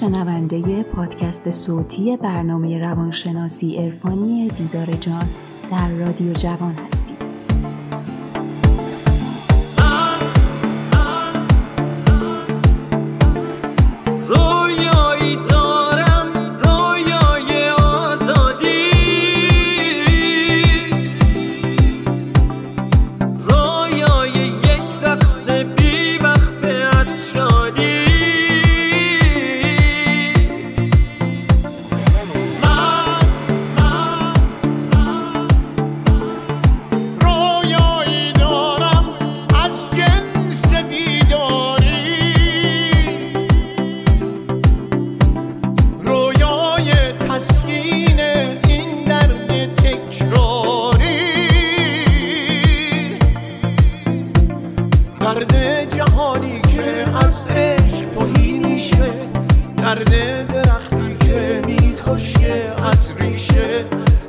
شنونده پادکست صوتی برنامه روانشناسی عرفانی دیدار جان در رادیو جوان هستید.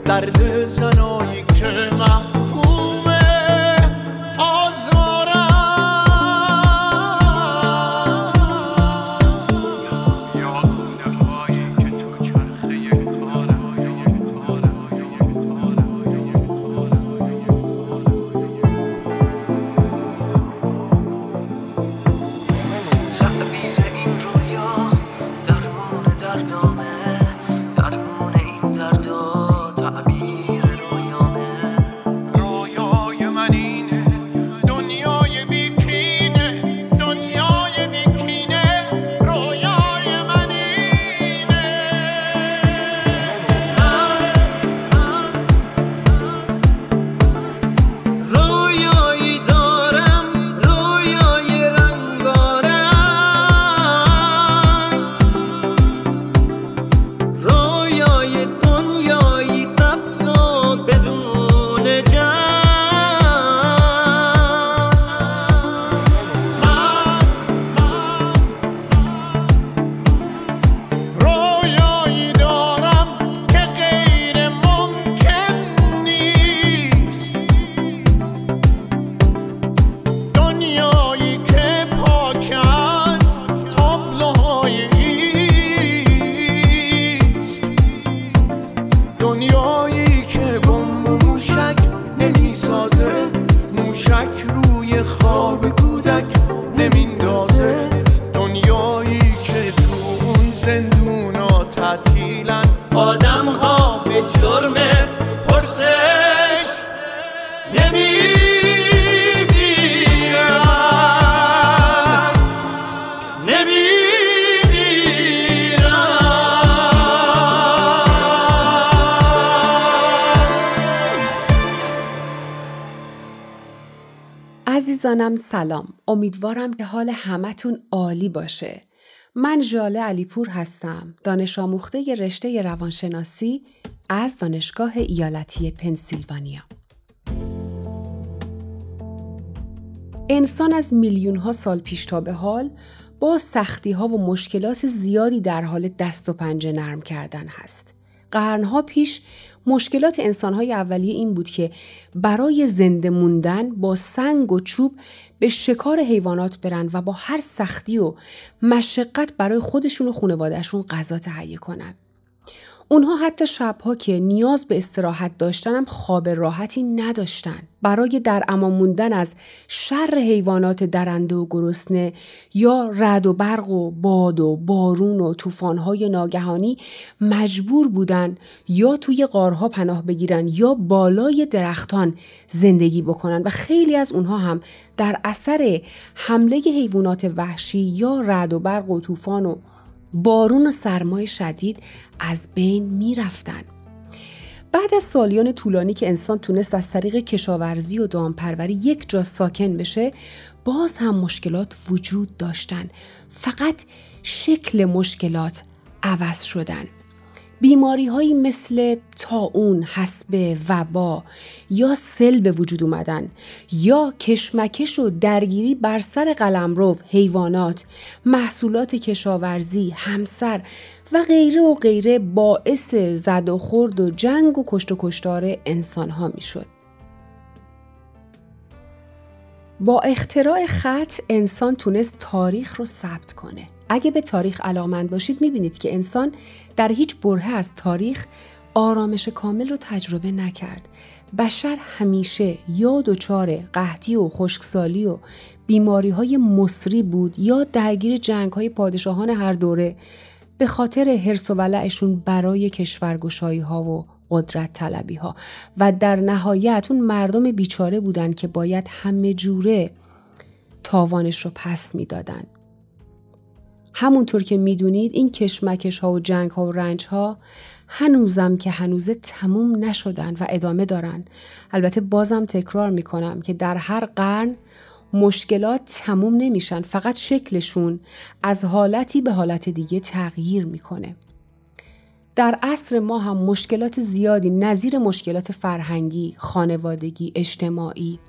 درد زنایی که من عزیزانم سلام. امیدوارم که حال همتون عالی باشه. من ژاله علیپور هستم. دانش آموخته رشته روانشناسی از دانشگاه ایالتی پنسیلوانیا. انسان از میلیون ها سال پیش تا به حال با سختی ها و مشکلات زیادی در حال دست و پنجه نرم کردن هست. قرنها پیش مشکلات انسانهای اولیه این بود که برای زنده موندن با سنگ و چوب به شکار حیوانات برن و با هر سختی و مشقت برای خودشون و خانوادهشون غذا تهیه کنن. اونها حتی شبها که نیاز به استراحت داشتن خواب راحتی نداشتن. برای در امان موندن از شر حیوانات درنده و گرسنه یا رد و برق و باد و بارون و طوفان‌های ناگهانی مجبور بودن یا توی غارها پناه بگیرن یا بالای درختان زندگی بکنن و خیلی از اونها هم در اثر حمله حیوانات وحشی یا رد و برق و طوفان و بارون و سرمای شدید از بین می رفتن. بعد از سالیان طولانی که انسان تونست از طریق کشاورزی و دامپروری یک جا ساکن بشه باز هم مشکلات وجود داشتن فقط شکل مشکلات عوض شدن بیماری هایی مثل تاون، حسبه، وبا یا سل به وجود اومدن یا کشمکش و درگیری بر سر قلمرو، حیوانات، محصولات کشاورزی، همسر و غیره و غیره باعث زد و خورد و جنگ و کشت و کشتار انسان ها می شد. با اختراع خط انسان تونست تاریخ رو ثبت کنه. اگه به تاریخ علاقمند باشید می‌بینید که انسان در هیچ بره از تاریخ آرامش کامل رو تجربه نکرد. بشر همیشه یا دچار قحطی و خشکسالی و بیماری های مصری بود یا درگیر جنگ های پادشاهان هر دوره به خاطر حرس و ولعشون برای کشورگشایی ها و قدرت طلبی ها و در نهایت اون مردم بیچاره بودن که باید همه جوره تاوانش رو پس می‌دادن. همونطور که می‌دونید این کشمکش ها و جنگ ها و رنج ها هنوزم که هنوزه تموم نشدن و ادامه دارن. البته بازم تکرار می‌کنم که در هر قرن مشکلات تموم نمیشن فقط شکلشون از حالتی به حالت دیگه تغییر می‌کنه. در عصر ما هم مشکلات زیادی نظیر مشکلات فرهنگی، خانوادگی، اجتماعی،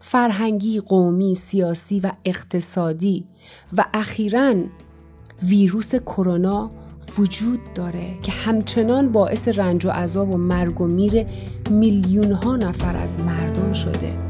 فرهنگی، قومی، سیاسی و اقتصادی و اخیرا ویروس کرونا وجود داره که همچنان باعث رنج و عذاب و مرگ و میر میلیون ها نفر از مردم شده.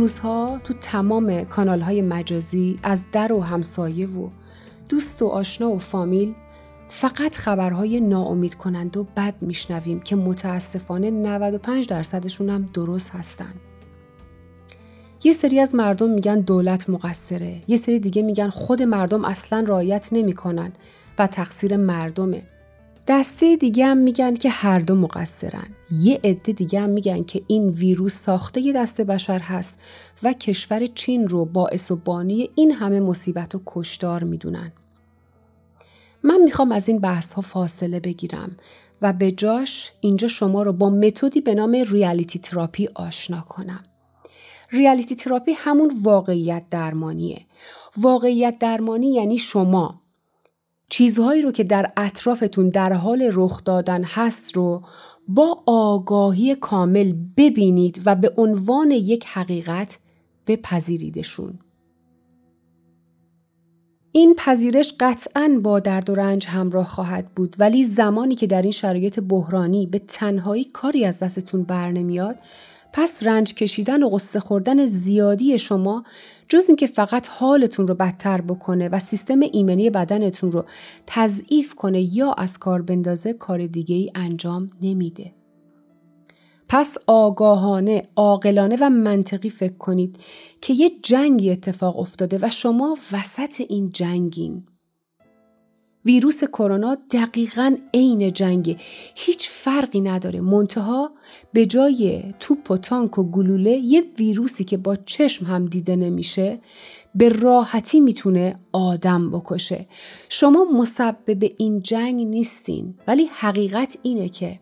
روزها تو تمام کانال های مجازی از در و همسایه و دوست و آشنا و فامیل فقط خبرهای ناامید کنند و بد میشنویم که متاسفانه 95 درصدشون هم درست هستن. یه سری از مردم میگن دولت مقصره، یه سری دیگه میگن خود مردم اصلا رایت نمی‌کنن و تقصیر مردمه. دسته دیگه هم میگن که هر دو مقصرن. یه عده دیگه هم میگن که این ویروس ساخته یه دست بشر هست و کشور چین رو باعث و بانی این همه مصیبت و کشدار می‌دونن. من می‌خوام از این بحث ها فاصله بگیرم و به جاش اینجا شما رو با متدی به نام ریالیتی تراپی آشنا کنم. ریالیتی تراپی همون واقعیت درمانیه. واقعیت درمانی یعنی شما چیزهایی رو که در اطرافتون در حال رخ دادن هست رو با آگاهی کامل ببینید و به عنوان یک حقیقت بپذیریدشون. این پذیرش قطعا با درد و رنج همراه خواهد بود ولی زمانی که در این شرایط بحرانی به تنهایی کاری از دستتون بر نمیاد پس رنج کشیدن و قصه خوردن زیادی شما جز اینکه فقط حالتون رو بدتر بکنه و سیستم ایمنی بدنتون رو تضعیف کنه یا از کار بندازه کار دیگه ای انجام نمیده. پس آگاهانه، عاقلانه و منطقی فکر کنید که یه جنگی اتفاق افتاده و شما وسط این جنگین. ویروس کرونا دقیقا عین جنگه. هیچ فرقی نداره. منتها به جای توپ و تانک و گلوله یه ویروسی که با چشم هم دیده نمیشه به راحتی می‌تونه آدم بکشه. شما مسبب این جنگ نیستین ولی حقیقت اینه که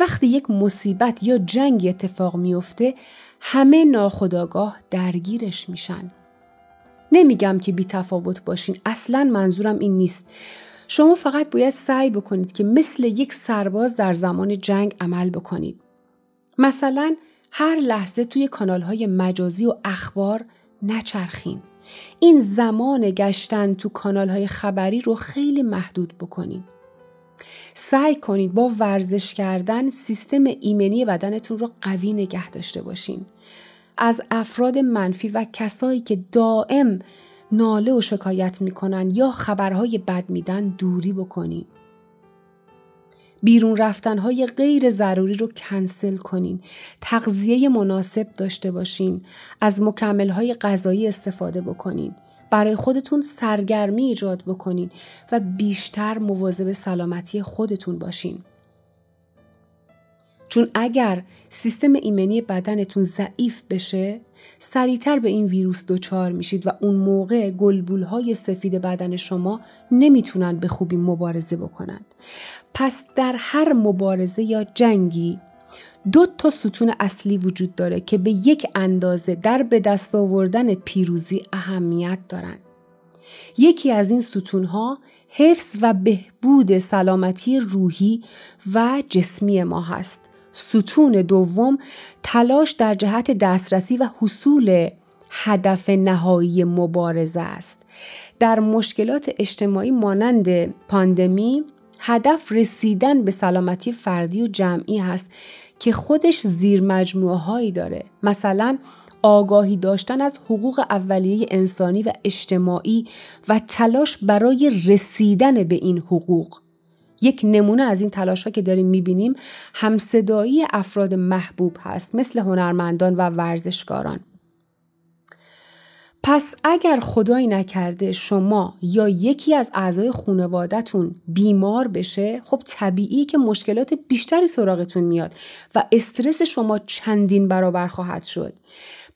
وقتی یک مصیبت یا جنگ اتفاق میفته همه ناخداگاه درگیرش میشن. نمیگم که بی تفاوت باشین. اصلا منظورم این نیست. شما فقط باید سعی بکنید که مثل یک سرباز در زمان جنگ عمل بکنید. مثلا هر لحظه توی کانال های مجازی و اخبار نچرخین. این زمان گشتن تو کانال های خبری رو خیلی محدود بکنید سعی کنید با ورزش کردن سیستم ایمنی بدنتون رو قوی نگه داشته باشین. از افراد منفی و کسایی که دائم ناله و شکایت می‌کنن یا خبرهای بد میدن دوری بکنین. بیرون رفتنهای غیر ضروری رو کنسل کنین. تغذیه مناسب داشته باشین. از مکملهای غذایی استفاده بکنین. برای خودتون سرگرمی ایجاد بکنین و بیشتر مواظب سلامتی خودتون باشین. چون اگر سیستم ایمنی بدنتون ضعیف بشه سریعتر به این ویروس دچار میشید و اون موقع گلبولهای سفید بدن شما نمی‌تونن به خوبی مبارزه بکنن پس در هر مبارزه یا جنگی دو تا ستون اصلی وجود داره که به یک اندازه در به دست آوردن پیروزی اهمیت دارن یکی از این ستونها حفظ و بهبود سلامتی روحی و جسمی ما هست. ستون دوم تلاش در جهت دسترسی و حصول هدف نهایی مبارزه است. در مشکلات اجتماعی مانند پاندمی هدف رسیدن به سلامتی فردی و جمعی هست که خودش زیر مجموعه هایی داره. مثلا آگاهی داشتن از حقوق اولیه انسانی و اجتماعی و تلاش برای رسیدن به این حقوق یک نمونه از این تلاش ها که داریم می‌بینیم همصدایی افراد محبوب هست مثل هنرمندان و ورزشکاران. پس اگر خدایی نکرده شما یا یکی از اعضای خانوادهتون بیمار بشه خب طبیعی که مشکلات بیشتری سراغتون میاد و استرس شما چندین برابر خواهد شد.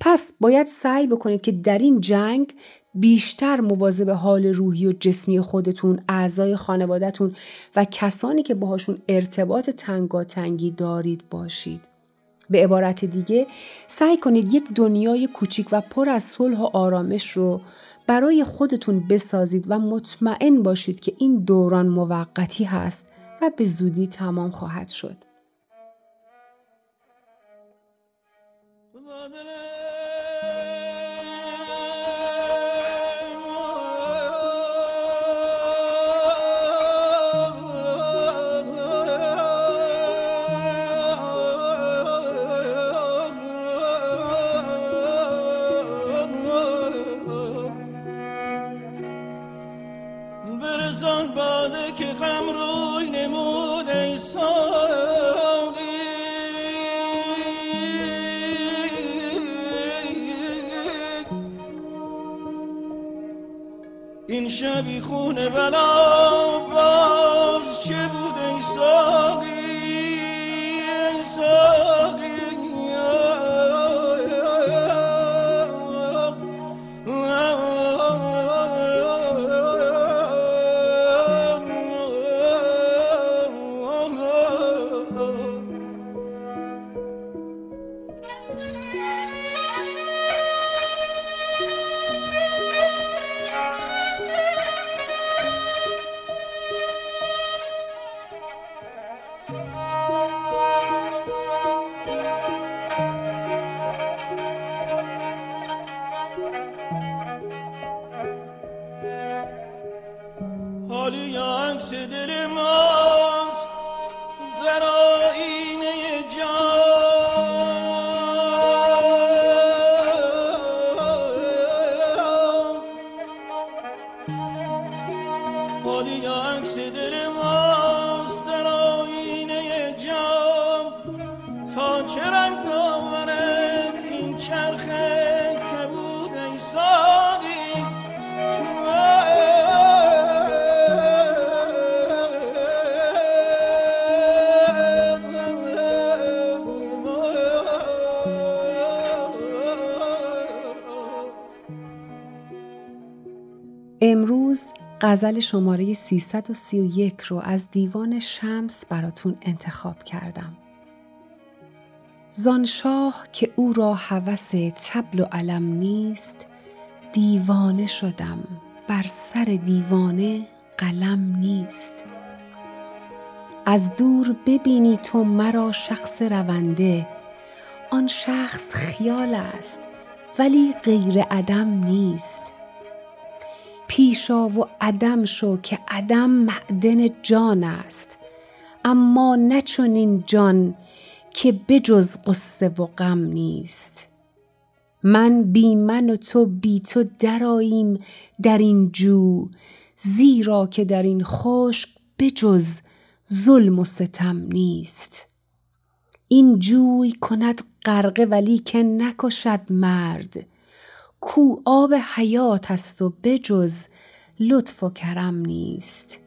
پس باید سعی بکنید که در این جنگ بیشتر مواظب حال روحی و جسمی خودتون، اعضای خانوادهتون و کسانی که باهاشون ارتباط تنگاتنگی دارید باشید. به عبارت دیگه سعی کنید یک دنیای کوچیک و پر از صلح و آرامش رو برای خودتون بسازید و مطمئن باشید که این دوران موقتی هست و به زودی تمام خواهد شد. شبی خونه بلا. باز چه بود ای امروز غزل شماره 331 رو از دیوان شمس براتون انتخاب کردم. زانشاه که او را هوس تبل و علم نیست دیوانه شدم. بر سر دیوانه قلم نیست. از دور ببینی تو مرا شخص رونده. آن شخص خیال است ولی غیر عدم نیست. پیشا و عدم شو که عدم معدن جان است. اما نچنین جان که بجز قصه و غم نیست. من بی من و تو بی تو دراییم در این جو زیرا که در این خشک بجز ظلم و ستم نیست. این جوی کند غرقه ولی که نکشد مرد. کو آب حیات است و بجز لطف و کرم نیست.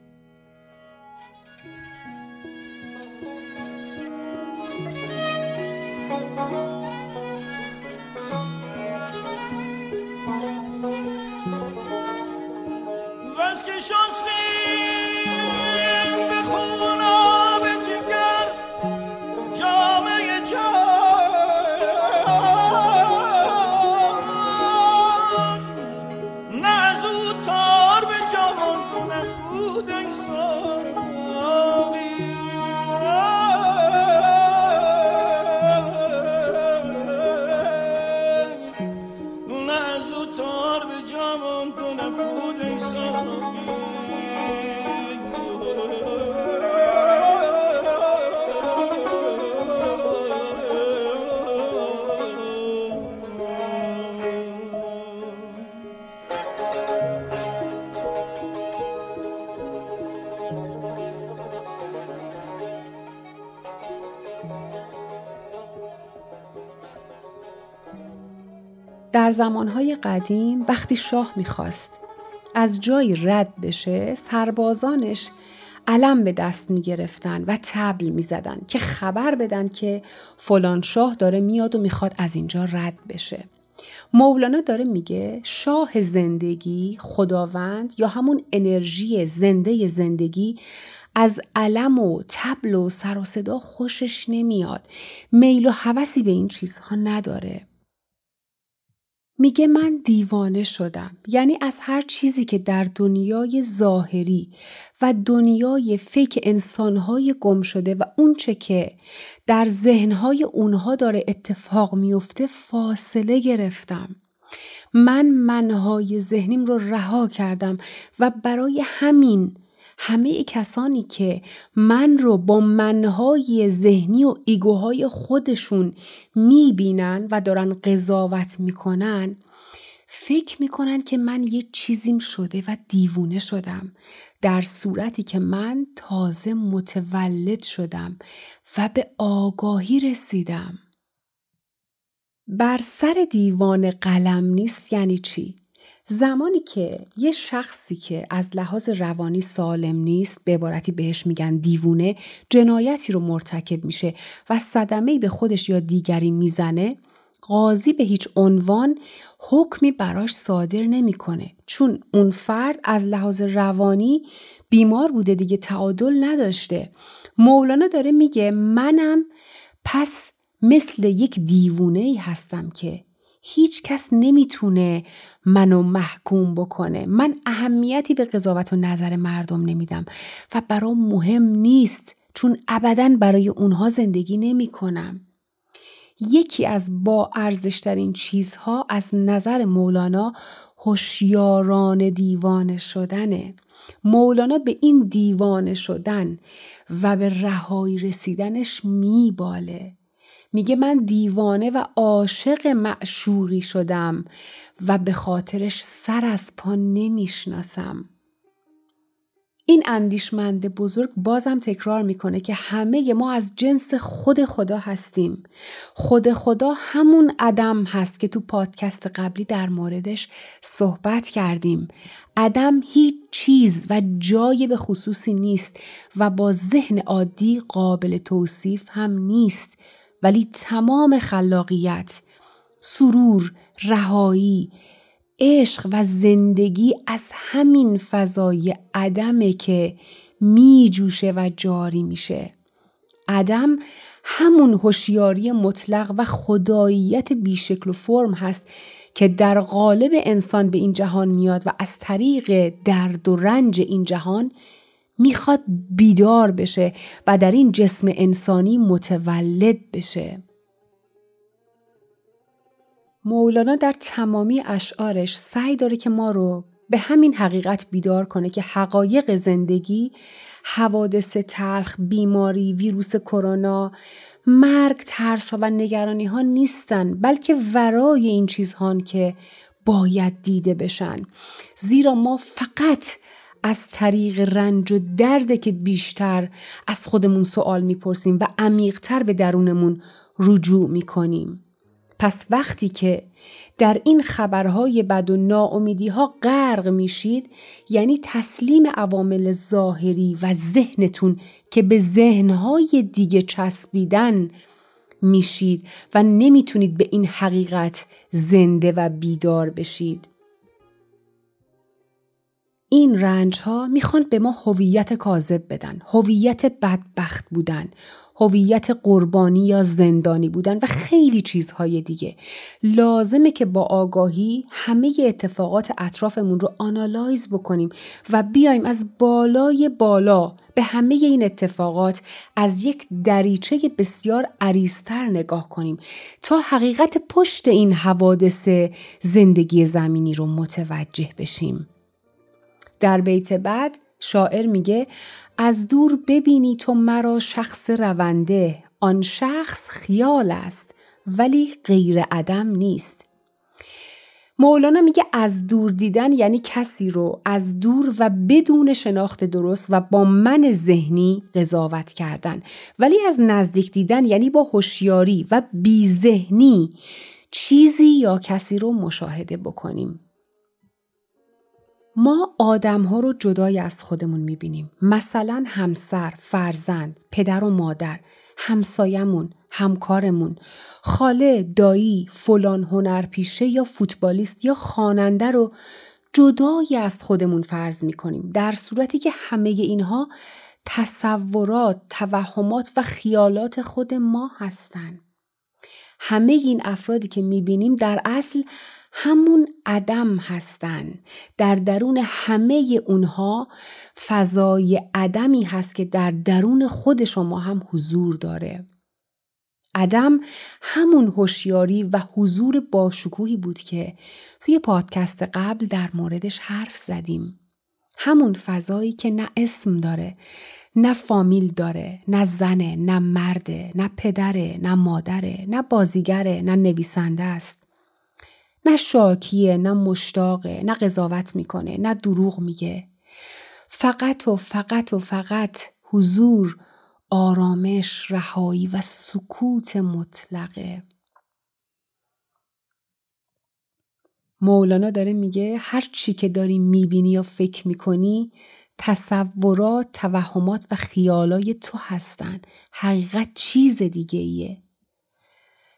در زمانهای قدیم وقتی شاه می‌خواست از جایی رد بشه سربازانش علم به دست می‌گرفتن و تبل می‌زدن که خبر بدن که فلان شاه داره میاد و می‌خواد از اینجا رد بشه. مولانا داره میگه شاه زندگی خداوند یا همون انرژی زنده زندگی از علم و تبل و سر و صدا خوشش نمیاد میل و حوثی به این چیزها نداره میگه من دیوانه شدم. یعنی از هر چیزی که در دنیای ظاهری و دنیای فکر انسانهای گم شده و اونچه که در ذهنهای اونها داره اتفاق میفته فاصله گرفتم. من منهای ذهنیم رو رها کردم و برای همین همه کسانی که من رو با منهای ذهنی و ایگوهای خودشون می‌بینن و دارن قضاوت می‌کنن فکر می‌کنن که من یه چیزیم شده و دیوونه شدم در صورتی که من تازه متولد شدم و به آگاهی رسیدم بر سر دیوان قلم نیست یعنی چی؟ زمانی که یه شخصی که از لحاظ روانی سالم نیست به عبارتی بهش میگن دیوونه جنایتی رو مرتکب میشه و صدمه به خودش یا دیگری می‌زنه قاضی به هیچ عنوان حکمی براش صادر نمی‌کنه. چون اون فرد از لحاظ روانی بیمار بوده دیگه تعادل نداشته. مولانا داره میگه منم پس مثل یک دیوونه ای هستم که هیچ کس نمی‌تونه منو محکوم بکنه. من اهمیتی به قضاوت و نظر مردم نمیدم و برام مهم نیست چون ابدا برای اونها زندگی نمی کنم. یکی از با ارزشترین چیزها از نظر مولانا هوشیاران دیوانه شدنه. مولانا به این دیوانه شدن و به رهایی رسیدنش میباله. میگه من دیوانه و عاشق معشوقی شدم و به خاطرش سر از پا نمی‌شناسم. این اندیشمند بزرگ بازم تکرار می‌کنه که همه ما از جنس خود خدا هستیم. خود خدا همون عدم هست که تو پادکست قبلی در موردش صحبت کردیم. عدم هیچ چیز و جای به خصوصی نیست و با ذهن عادی قابل توصیف هم نیست. ولی تمام خلاقیت، سرور، رهایی، عشق و زندگی از همین فضای عدمه که می جوشه و جاری میشه. عدم همون هوشیاری مطلق و خداییت بیشکل و فرم هست که در قالب انسان به این جهان میاد و از طریق درد و رنج این جهان می‌خواد بیدار بشه و در این جسم انسانی متولد بشه. مولانا در تمامی اشعارش سعی داره که ما رو به همین حقیقت بیدار کنه که حقایق زندگی حوادث تلخ، بیماری، ویروس کرونا، مرگ، ترس و نگرانی ها نیستن بلکه ورای این چیزهان که باید دیده بشن زیرا ما فقط از طریق رنج و درد که بیشتر از خودمون سوال می‌پرسیم و عمیقتر به درونمون رجوع می‌کنیم. پس وقتی که در این خبرهای بد و ناامیدی ها غرق میشید یعنی تسلیم عوامل ظاهری و ذهنتون که به ذهنهای دیگه چسبیدن میشید و نمی‌تونید به این حقیقت زنده و بیدار بشید. این رنج ها می‌خوان به ما هویت کاذب بدن هویت بدبخت بودن هویت قربانی یا زندانی بودن و خیلی چیزهای دیگه لازمه که با آگاهی همه اتفاقات اطرافمون رو آنالایز بکنیم و بیایم از بالای بالا به همه این اتفاقات از یک دریچه بسیار عریضتر نگاه کنیم تا حقیقت پشت این حوادث زندگی زمینی رو متوجه بشیم. در بیت بعد شاعر میگه از دور ببینی تو مرا شخص رونده آن شخص خیال است ولی غیر عدم نیست. مولانا میگه از دور دیدن یعنی کسی رو از دور و بدون شناخت درست و با من ذهنی قضاوت کردن. ولی از نزدیک دیدن یعنی با هوشیاری و بی ذهنی چیزی یا کسی رو مشاهده بکنیم. ما آدم ها رو جدای از خودمون می‌بینیم. مثلا همسر، فرزند، پدر و مادر، همسایمون، همکارمون، خاله، دایی، فلان هنرپیشه یا فوتبالیست یا خواننده رو جدای از خودمون فرض می‌کنیم. در صورتی که همه اینها تصورات، توهمات و خیالات خود ما هستند. همه این افرادی که می‌بینیم در اصل همون عدم هستن. در درون همه اونها فضای عدمی هست که در درون خود شما هم حضور داره. عدم همون هوشیاری و حضور باشکوهی بود که توی پادکست قبل در موردش حرف زدیم. همون فضایی که نه اسم داره نه فامیل داره نه زنه نه مرده نه پدره نه مادره نه بازیگره نه نویسنده است. نه شاکیه نه مشتاقه نه قضاوت می‌کنه نه دروغ میگه. فقط و فقط و فقط حضور آرامش رهایی و سکوت مطلقه. مولانا داره میگه هر چی که داری می‌بینی یا فکر می‌کنی تصورات، توهمات و خیالای تو هستن. حقیقت چیز دیگه ایه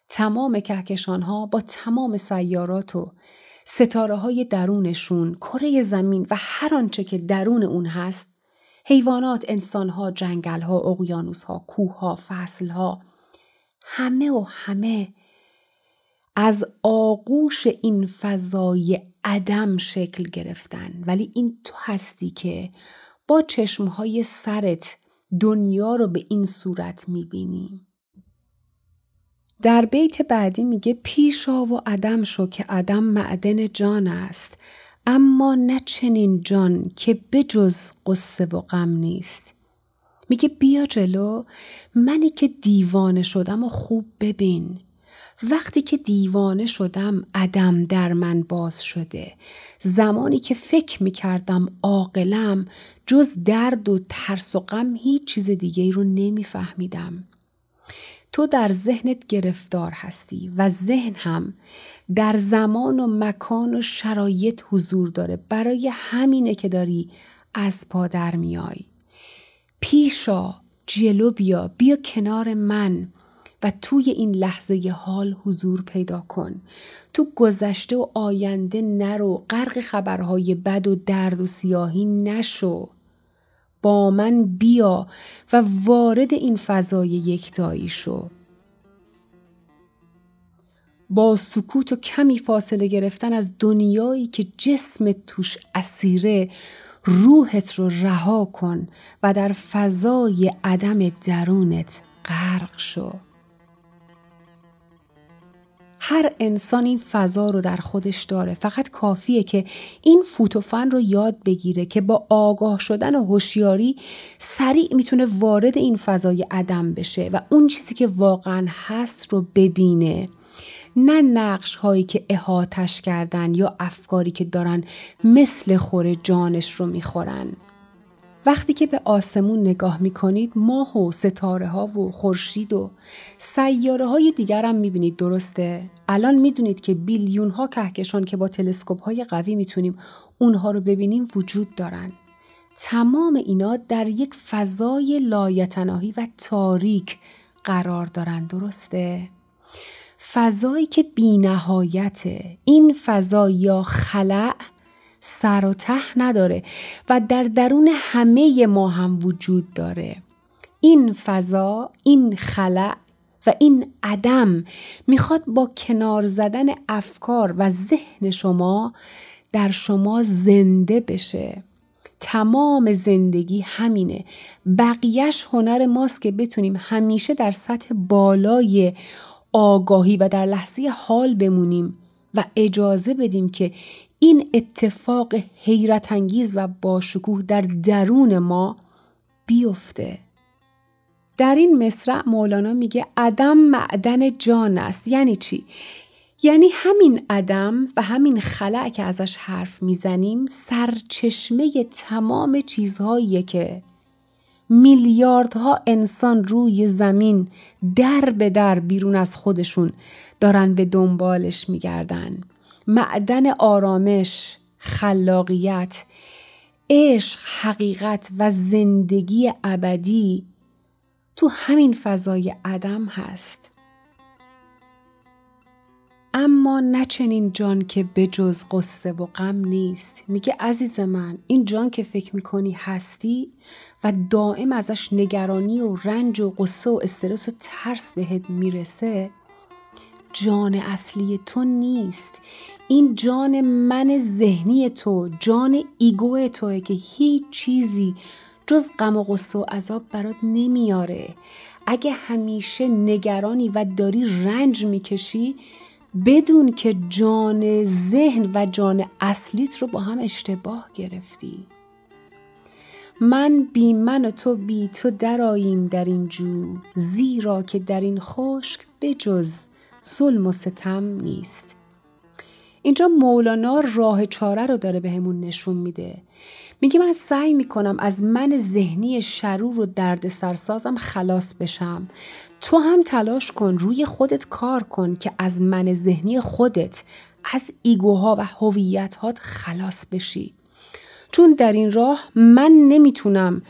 تمام کهکشان ها با تمام سیارات و ستاره های درونشون کره زمین و هر آنچه که درون اون هست حیوانات، انسان ها، جنگل ها، اقیانوس ها، کوه ها، فصل ها همه و همه از آغوش این فضای عدم شکل گرفتن. ولی این تو هستی که با چشمهای سرت دنیا رو به این صورت می‌بینی. در بیت بعدی میگه پیشا و عدم شو که عدم معدن جان است. اما نه چنین جان که بجز قصه و غم نیست. میگه بیا جلو منی که دیوانه شدم و خوب ببین. وقتی که دیوانه شدم عدم در من باز شده. زمانی که فکر می‌کردم عاقلم جز درد و ترس و غم هیچ چیز دیگه رو نمیفهمیدم. تو در ذهنت گرفتار هستی و ذهن هم در زمان و مکان و شرایط حضور داره. برای همینه که داری از پا در میای. پیشا جلو بیا بیا کنار من و توی این لحظه حال حضور پیدا کن. تو گذشته و آینده نرو غرق خبرهای بد و درد و سیاهی نشو. با من بیا و وارد این فضای یکتایی شو. با سکوت و کمی فاصله گرفتن از دنیایی که جسم توش اسیره روحت رو رها کن و در فضای عدم درونت غرق شو. هر انسان این فضا رو در خودش داره. فقط کافیه که این فوتوفن رو یاد بگیره که با آگاه شدن و هوشیاری سریع می‌تونه وارد این فضای عدم بشه و اون چیزی که واقعا هست رو ببینه. نه نقش هایی که احاتش کردن یا افکاری که دارن مثل خور جانش رو می‌خورن. وقتی که به آسمون نگاه می‌کنید ماه و ستاره ها و خورشید و سیاره های دیگر هم می‌بینید درسته؟ الان می‌دونید که بیلیون ها کهکشان که با تلسکوپ های قوی می‌تونیم اونها رو ببینیم وجود دارن. تمام اینا در یک فضای لایتناهی و تاریک قرار دارن درسته؟ فضایی که بینهایته این فضا یا خلع سر و ته نداره و در درون همه ما هم وجود داره. این فضا این خلع و این عدم می‌خواد با کنار زدن افکار و ذهن شما در شما زنده بشه. تمام زندگی همینه. بقیهش هنر ماست که بتونیم همیشه در سطح بالای آگاهی و در لحظه حال بمونیم و اجازه بدیم که این اتفاق حیرت انگیز و باشکوه در درون ما بیفته. در این مصرع مولانا میگه عدم معدن جان است. یعنی چی؟ یعنی همین عدم و همین خلع که ازش حرف می‌زنیم سرچشمه تمام چیزهایی که میلیاردها انسان روی زمین در به در بیرون از خودشون دارن به دنبالش میگردن. معدن آرامش خلاقیت عشق حقیقت و زندگی ابدی تو همین فضای عدم هست. اما نه چنین جان که به جز قصه و غم نیست. میگه عزیز من این جان که فکر می‌کنی هستی و دائم ازش نگرانی و رنج و قصه و استرس و ترس بهت می‌رسه جان اصلی تو نیست. این جان من ذهنی تو جان ایگو توه که هیچ چیزی جز غم و غصه و عذاب برات نمیاره. اگه همیشه نگرانی و داری رنج می‌کشی بدون که جان ذهن و جان اصلیت رو با هم اشتباه گرفتی. من بی من و تو بی تو دراییم در این جو زیرا که در این خشک بجز ظلم و ستم نیست. اینجا مولانا راه چاره رو داره بهمون به نشون میده. میگه من سعی می‌کنم از من ذهنی شرور و درد سرسازم خلاص بشم. تو هم تلاش کن روی خودت کار کن که از من ذهنی خودت از ایگوها و هویتهات خلاص بشی. چون در این راه من نمی‌تونم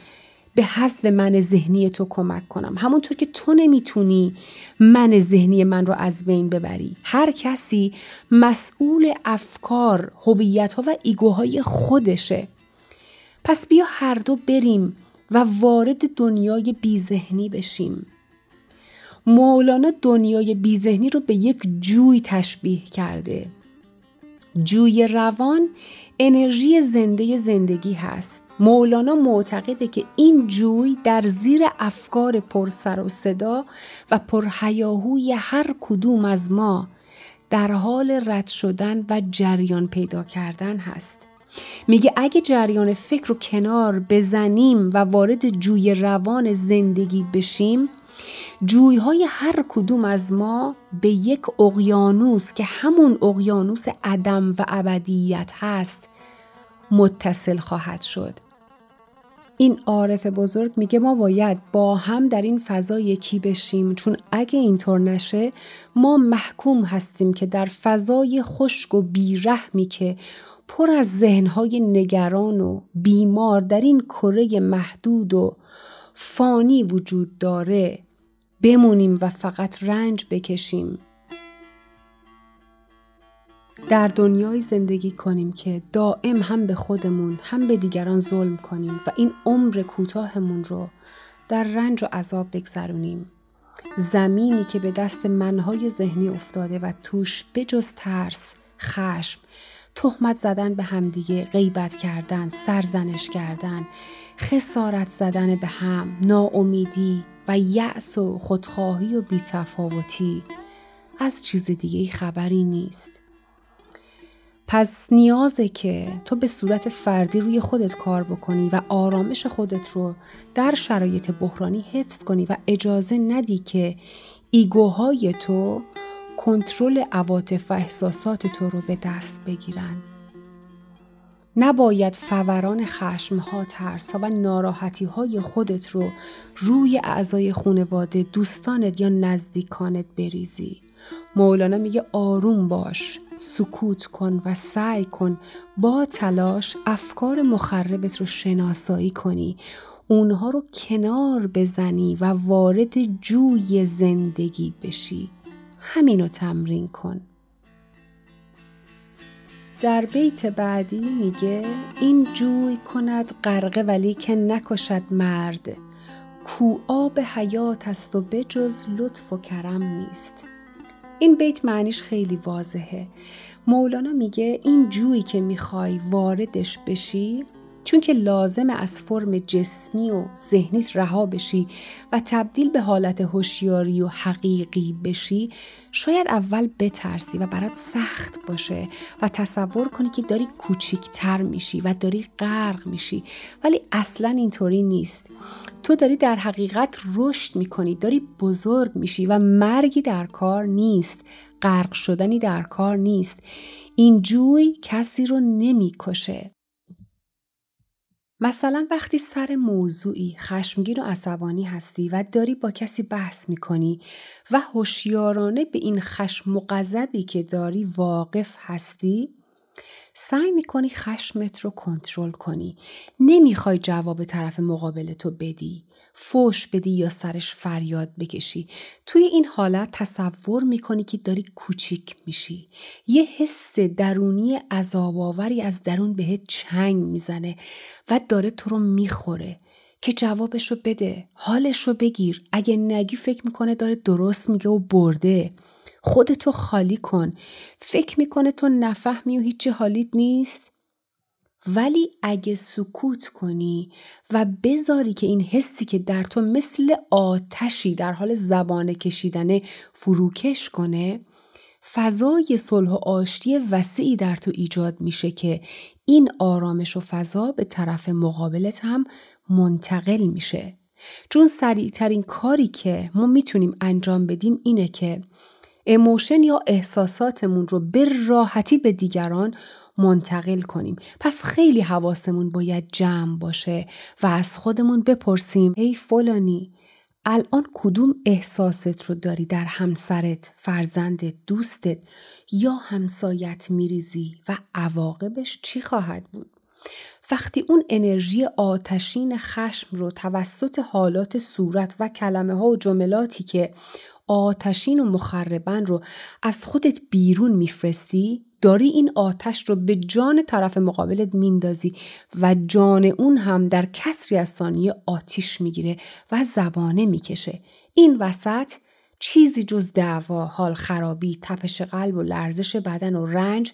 به حذف من ذهنی تو کمک کنم. همونطور که تو نمی‌تونی من ذهنی من رو از بین ببری. هر کسی مسئول افکار هویت ها و ایگوهای خودشه. پس بیا هر دو بریم و وارد دنیای بیذهنی بشیم. مولانا دنیای بیذهنی رو به یک جوی تشبیه کرده. جوی روان انرژی زنده زندگی هست. مولانا معتقده که این جوی در زیر افکار پرسر و صدا و پرهیاهوی هر کدوم از ما در حال رد شدن و جریان پیدا کردن هست. میگه اگه جریان فکر رو کنار بزنیم و وارد جوی روان زندگی بشیم جویهای هر کدوم از ما به یک اقیانوس که همون اقیانوس عدم و ابدیت هست متصل خواهد شد. این عارف بزرگ میگه ما باید با هم در این فضا یکی بشیم چون اگه اینطور نشه ما محکوم هستیم که در فضای خشک و بیرحمی که پر از ذهنهای نگران و بیمار در این کره محدود و فانی وجود داره. بمونیم و فقط رنج بکشیم. در دنیای زندگی کنیم که دائم هم به خودمون هم به دیگران ظلم کنیم و این عمر کوتاهمون رو در رنج و عذاب بگذرونیم. زمینی که به دست منهای ذهنی افتاده و توش بجز ترس، خشم، تهمت زدن به همدیگه، غیبت کردن، سرزنش کردن، خسارت زدن به هم، ناامیدی و یأس و خودخواهی و بیتفاوتی از چیز دیگه خبری نیست. پس نیازه که تو به صورت فردی روی خودت کار بکنی و آرامش خودت رو در شرایط بحرانی حفظ کنی و اجازه ندی که ایگوهای تو کنترل عواطف و احساسات تو رو به دست بگیرن. نباید فوران خشمها، ترسها و ناراحتی های خودت رو روی اعضای خانواده، دوستانت یا نزدیکانت بریزی. مولانا میگه آروم باش، سکوت کن و سعی کن با تلاش افکار مخربت رو شناسایی کنی اونها رو کنار بزنی و وارد جوی زندگی بشی همینو تمرین کن. در بیت بعدی میگه این جوی کند غرقه ولی که نکشد مرد. کو آب حیات است و بجز لطف و کرم نیست. این بیت معنیش خیلی واضحه. مولانا میگه این جویی که می‌خوای واردش بشی چون که لازم از فرم جسمی و ذهنیت رها بشی و تبدیل به حالت هوشیاری و حقیقی بشی شاید اول بترسی و برات سخت باشه و تصور کنی که داری کوچیکتر میشی و داری غرق میشی. ولی اصلا اینطوری نیست. تو داری در حقیقت رشد می‌کنی داری بزرگ میشی و مرگی در کار نیست. غرق شدنی در کار نیست. این جوی کسی رو نمی‌کشه. مثلا وقتی سر موضوعی خشمگین و عصبانی هستی و داری با کسی بحث می‌کنی و هوشیارانه به این خشم و غضبی که داری واقف هستی سعی می‌کنی خشمت رو کنترل کنی. نمی‌خوای جواب طرف مقابل تو بدی. فوش بدی یا سرش فریاد بکشی. توی این حالت تصور می‌کنی که داری کوچیک میشی. یه حس درونی عذابآوری از درون بهت چنگ می‌زنه و داره تو رو می‌خوره که جوابش رو بده حالش رو بگیر. اگه نگی فکر می‌کنه داره درست میگه و برده. خودتو خالی کن. فکر می‌کنه تو نفهمی و هیچی حالیت نیست؟ ولی اگه سکوت کنی و بذاری که این حسی که در تو مثل آتشی در حال زبانه کشیدنه فروکش کنه فضای صلح و آشتی وسیعی در تو ایجاد میشه که این آرامش و فضا به طرف مقابلت هم منتقل میشه. چون سریعترین کاری که ما می‌تونیم انجام بدیم اینه که اموشن یا احساساتمون رو به راحتی به دیگران منتقل کنیم پس خیلی حواسمون باید جمع باشه و از خودمون بپرسیم ای فلانی الان کدوم احساست رو داری در همسرت، فرزندت، دوستت یا همسایت میریزی و عواقبش چی خواهد بود؟ وقتی اون انرژی آتشین خشم رو توسط حالات صورت و کلمه ها و جملاتی که آتشین و مخربن رو از خودت بیرون میفرستی داری این آتش رو به جان طرف مقابلت میندازی و جان اون هم در کسری از ثانیه آتیش می‌گیره و زبانه می‌کشه این وسط چیزی جز دعوا، حال خرابی، تپش قلب و لرزش بدن و رنج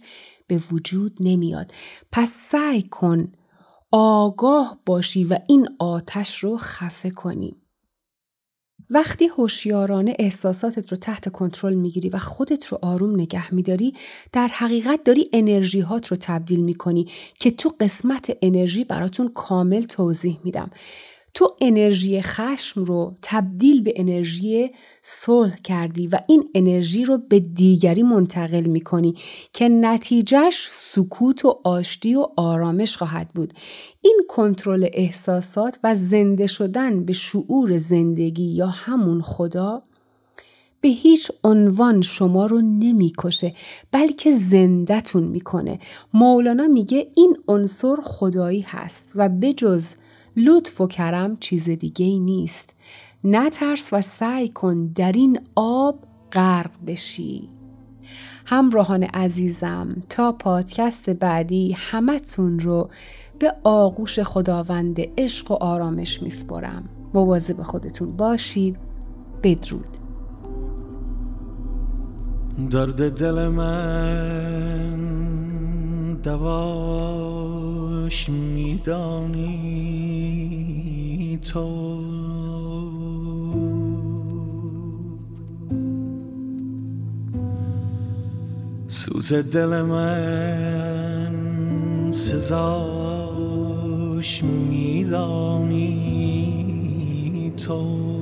به وجود نمیاد. پس سعی کن آگاه باشی و این آتش رو خفه کنی. وقتی هوشیارانه احساساتت رو تحت کنترل می‌گیری و خودت رو آروم نگه میداری در حقیقت داری انرژی هات رو تبدیل می‌کنی که تو قسمت انرژی براتون کامل توضیح میدم. تو انرژی خشم رو تبدیل به انرژی صلح کردی و این انرژی رو به دیگری منتقل می کنی که نتیجهش سکوت و آشتی و آرامش خواهد بود. این کنترل احساسات و زنده شدن به شعور زندگی یا همون خدا به هیچ عنوان شما رو نمی‌کشه بلکه زندهتون می‌کنه. مولانا میگه این عنصر خدایی هست و بجز لطف و کرم چیز دیگه ای نیست. نترس و سعی کن در این آب غرق بشی. همراهان عزیزم تا پادکست بعدی همتون رو به آغوش خداوند عشق و آرامش میسپرم. مواظب خودتون باشید. بدرود. درد دل من دواش میدانی تو؟ سوز دل من سزاش میدانی تو؟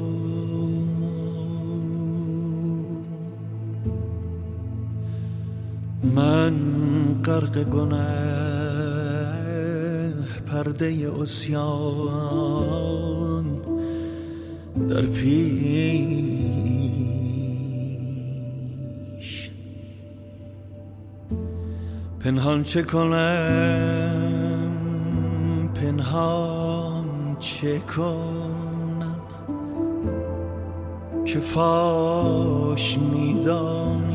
من غرق گنه پرده اسیان در پیش. پنهان چه کنم؟ پنهان چه کنم؟ که فاش میدانی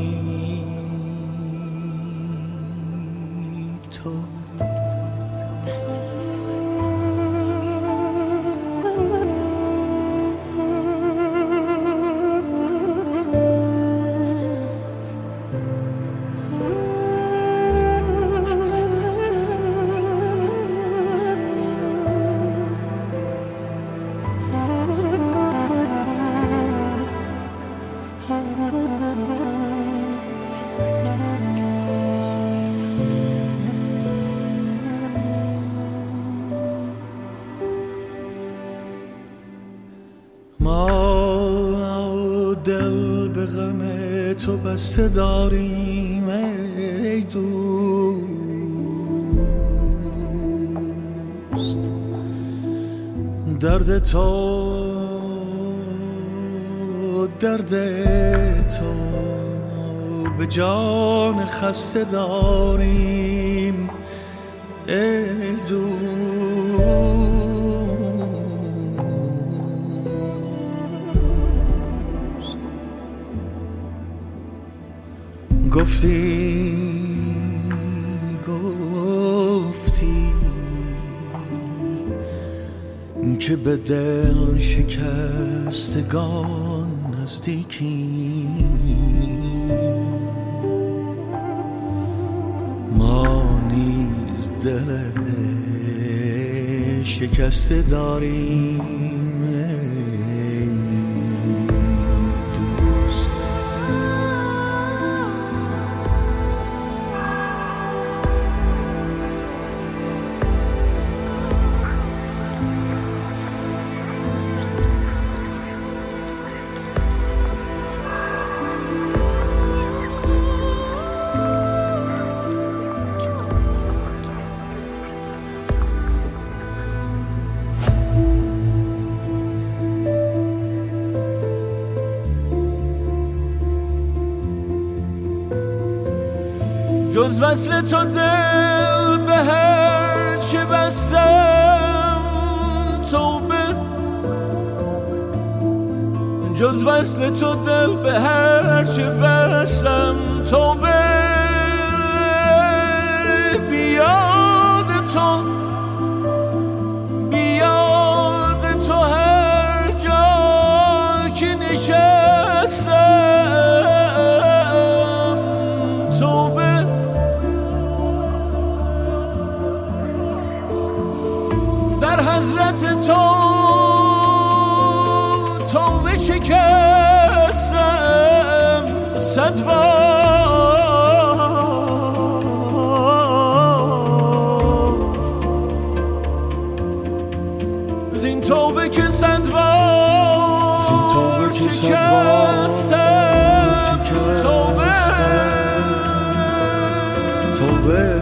داریم ای دوست. درد تو درد تو. به جان خسته داریم ای دوست. گفتی گفتی که به دل شکستگان نزدیکی. ما نیز دل شکسته داریم. جز وصل تو دل به هر چه بستم توبه. جز وصل تو دل به هر چه بستم توبه. بیاد تو شکستم توبه توبه توبه